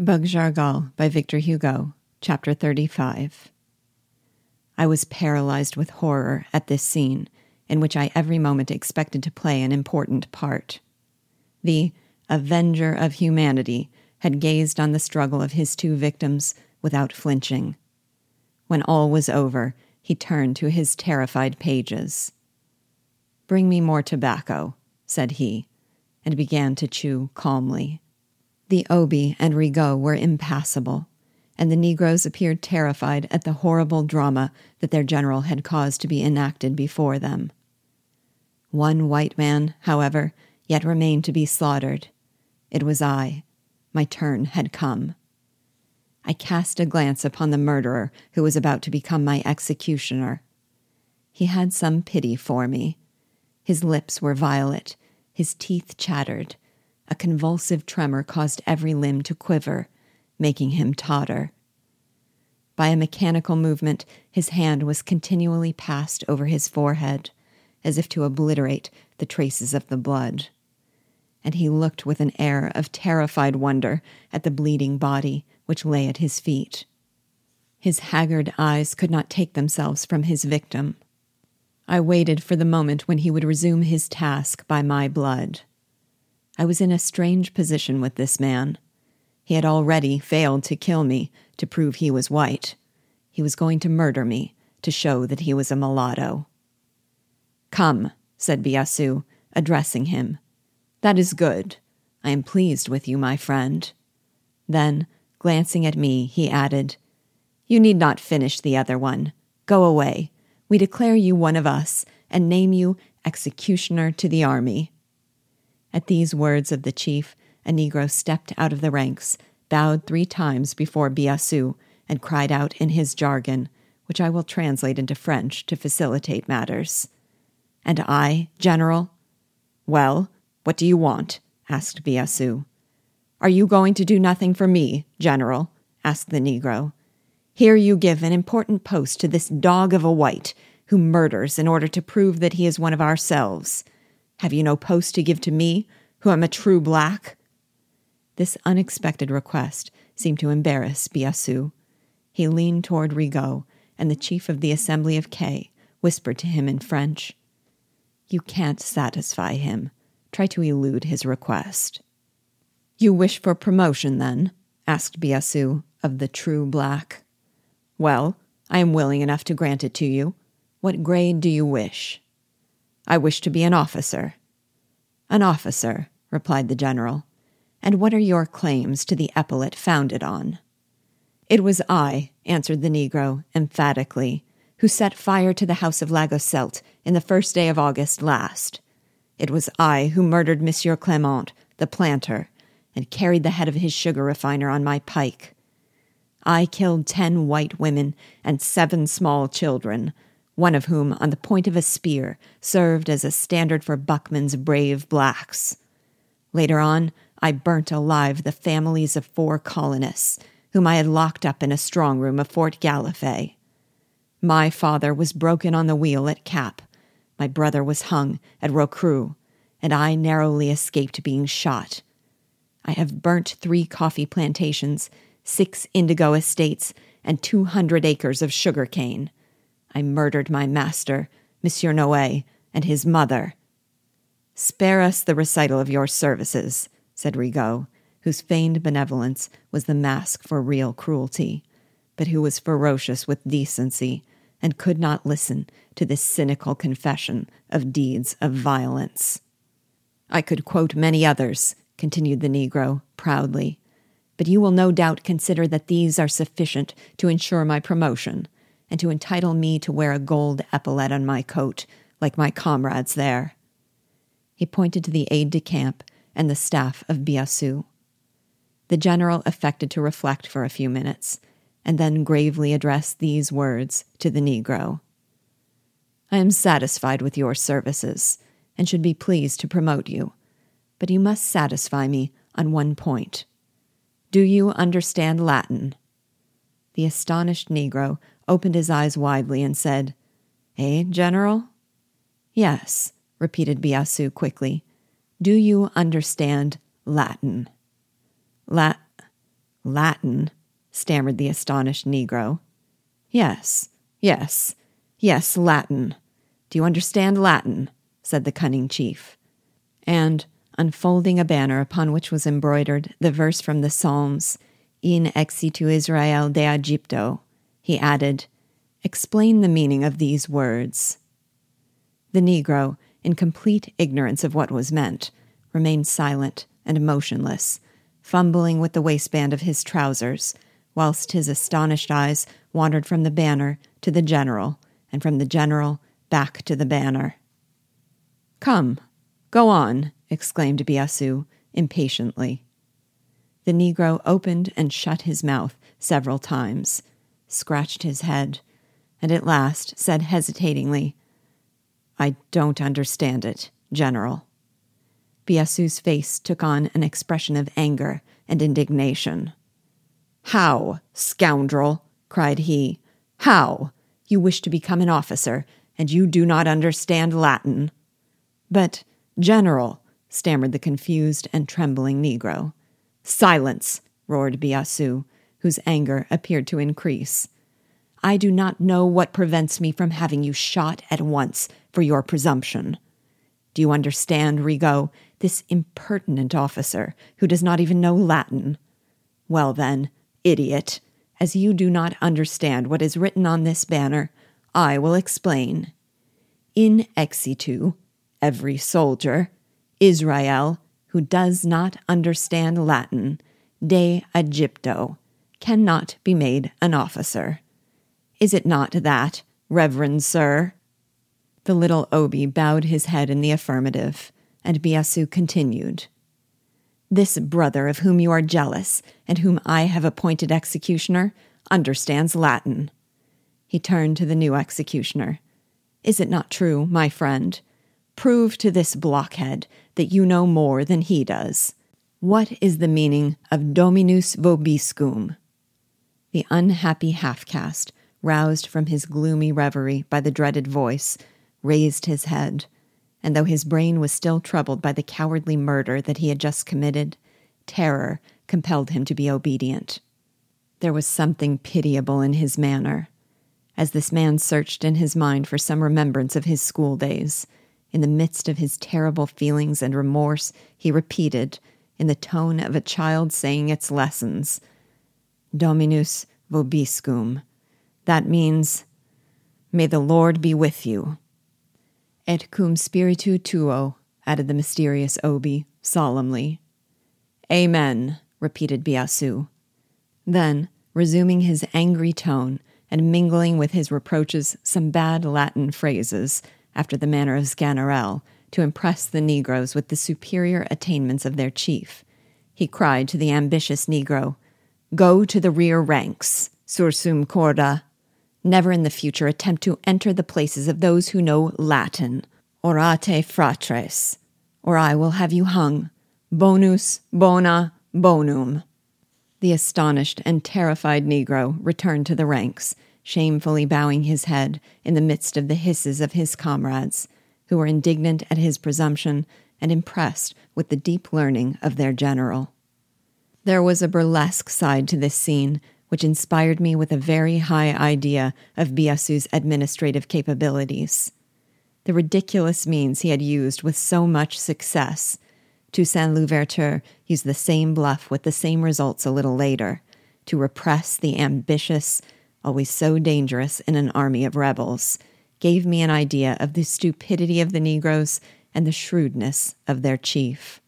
Bug Jargal by Victor Hugo, Chapter 35. I was paralyzed with horror at this scene, in which I every moment expected to play an important part. The Avenger of Humanity had gazed on the struggle of his two victims without flinching. When all was over, he turned to his terrified pages. Bring me more tobacco, said he, and began to chew calmly. The Obi and Rigaud were impassable, and the Negroes appeared terrified at the horrible drama that their general had caused to be enacted before them. One white man, however, yet remained to be slaughtered. It was I. My turn had come. I cast a glance upon the murderer who was about to become my executioner. He had some pity for me. His lips were violet, his teeth chattered, a convulsive tremor caused every limb to quiver, making him totter. By a mechanical movement, his hand was continually passed over his forehead, as if to obliterate the traces of the blood. And he looked with an air of terrified wonder at the bleeding body which lay at his feet. His haggard eyes could not take themselves from his victim. I waited for the moment when he would resume his task by my blood. I was in a strange position with this man. He had already failed to kill me to prove he was white. He was going to murder me to show that he was a mulatto. Come, said Biassou, addressing him. That is good. I am pleased with you, my friend. Then, glancing at me, he added, You need not finish the other one. Go away. We declare you one of us and name you executioner to the army. At these words of the chief, a negro stepped out of the ranks, bowed three times before Biassou, and cried out in his jargon, which I will translate into French to facilitate matters. And I, General? Well, what do you want? asked Biassou. Are you going to do nothing for me, General? asked the negro. Here you give an important post to this dog of a white who murders in order to prove that he is one of ourselves. Have you no post to give to me, who am a true black? This unexpected request seemed to embarrass Biassou. He leaned toward Rigaud, and the chief of the Assembly of Cayes whispered to him in French, You can't satisfy him. Try to elude his request. You wish for promotion, then? asked Biassou of the true black. Well, I am willing enough to grant it to you. What grade do you wish? I wish to be an officer. An officer, replied the general. And what are your claims to the epaulet founded on? It was I, answered the negro emphatically, who set fire to the house of Lagosselt in the first day of August last. It was I who murdered Monsieur Clement, the planter, and carried the head of his sugar refiner on my pike. I killed ten white women and seven small children, one of whom, on the point of a spear, served as a standard for Buckman's brave blacks. Later on, I burnt alive the families of four colonists, whom I had locked up in a strong room of Fort Galifet. My father was broken on the wheel at Cap, my brother was hung at Rocreux, and I narrowly escaped being shot. I have burnt three coffee plantations, six indigo estates, and two hundred acres of sugar cane. I murdered my master, Monsieur Noé, and his mother. Spare us the recital of your services, said Rigaud, whose feigned benevolence was the mask for real cruelty, but who was ferocious with decency and could not listen to this cynical confession of deeds of violence. I could quote many others, continued the Negro proudly, but you will no doubt consider that these are sufficient to ensure my promotion and to entitle me to wear a gold epaulet on my coat, like my comrades there. He pointed to the aide de camp and the staff of Biassou. The general affected to reflect for a few minutes, and then gravely addressed these words to the Negro I am satisfied with your services, and should be pleased to promote you, but you must satisfy me on one point. Do you understand Latin? The astonished Negro opened his eyes widely and said, Eh, General? Yes, repeated Biassou quickly. Do you understand Latin? Lat Latin, stammered the astonished Negro. Yes, yes, yes, Latin. Do you understand Latin? said the cunning chief. And, unfolding a banner upon which was embroidered the verse from the Psalms, In exitu Israel de Egypto, he added, Explain the meaning of these words. The Negro, in complete ignorance of what was meant, remained silent and motionless, fumbling with the waistband of his trousers, whilst his astonished eyes wandered from the banner to the general, and from the general back to the banner. Come, go on, exclaimed Biassou impatiently. The Negro opened and shut his mouth several times, scratched his head, and at last said hesitatingly, I don't understand it, General. Biassou's face took on an expression of anger and indignation. How, scoundrel? cried he. How? You wish to become an officer, and you do not understand Latin. But, General, stammered the confused and trembling Negro. Silence, roared Biassou, whose anger appeared to increase. I do not know what prevents me from having you shot at once for your presumption. Do you understand, Rigaud, this impertinent officer who does not even know Latin? Well, then, idiot, as you do not understand what is written on this banner, I will explain. In exitu, every soldier, Israel, who does not understand Latin, de Egypto, cannot be made an officer. Is it not that, reverend sir? The little Obi bowed his head in the affirmative, and Biassou continued. This brother of whom you are jealous, and whom I have appointed executioner, understands Latin. He turned to the new executioner. Is it not true, my friend? Prove to this blockhead that you know more than he does. What is the meaning of Dominus vobiscum? The unhappy half caste, roused from his gloomy reverie by the dreaded voice, raised his head, and though his brain was still troubled by the cowardly murder that he had just committed, terror compelled him to be obedient. There was something pitiable in his manner. As this man searched in his mind for some remembrance of his school days, in the midst of his terrible feelings and remorse, he repeated, in the tone of a child saying its lessons, Dominus vobiscum. That means, May the Lord be with you. Et cum spiritu tuo, added the mysterious Obi, solemnly. Amen, repeated Biassou. Then, resuming his angry tone, and mingling with his reproaches some bad Latin phrases, after the manner of Sganarelle, to impress the Negroes with the superior attainments of their chief, he cried to the ambitious Negro, Go to the rear ranks, sursum corda, Never in the future attempt to enter the places of those who know Latin. Orate fratres, or I will have you hung. Bonus, bona, bonum. The astonished and terrified Negro returned to the ranks, shamefully bowing his head in the midst of the hisses of his comrades, who were indignant at his presumption and impressed with the deep learning of their general. There was a burlesque side to this scene which inspired me with a very high idea of Biassou's administrative capabilities. The ridiculous means he had used with so much success. Toussaint Louverture used the same bluff with the same results a little later to repress the ambitious, always so dangerous in an army of rebels, gave me an idea of the stupidity of the Negroes and the shrewdness of their chief.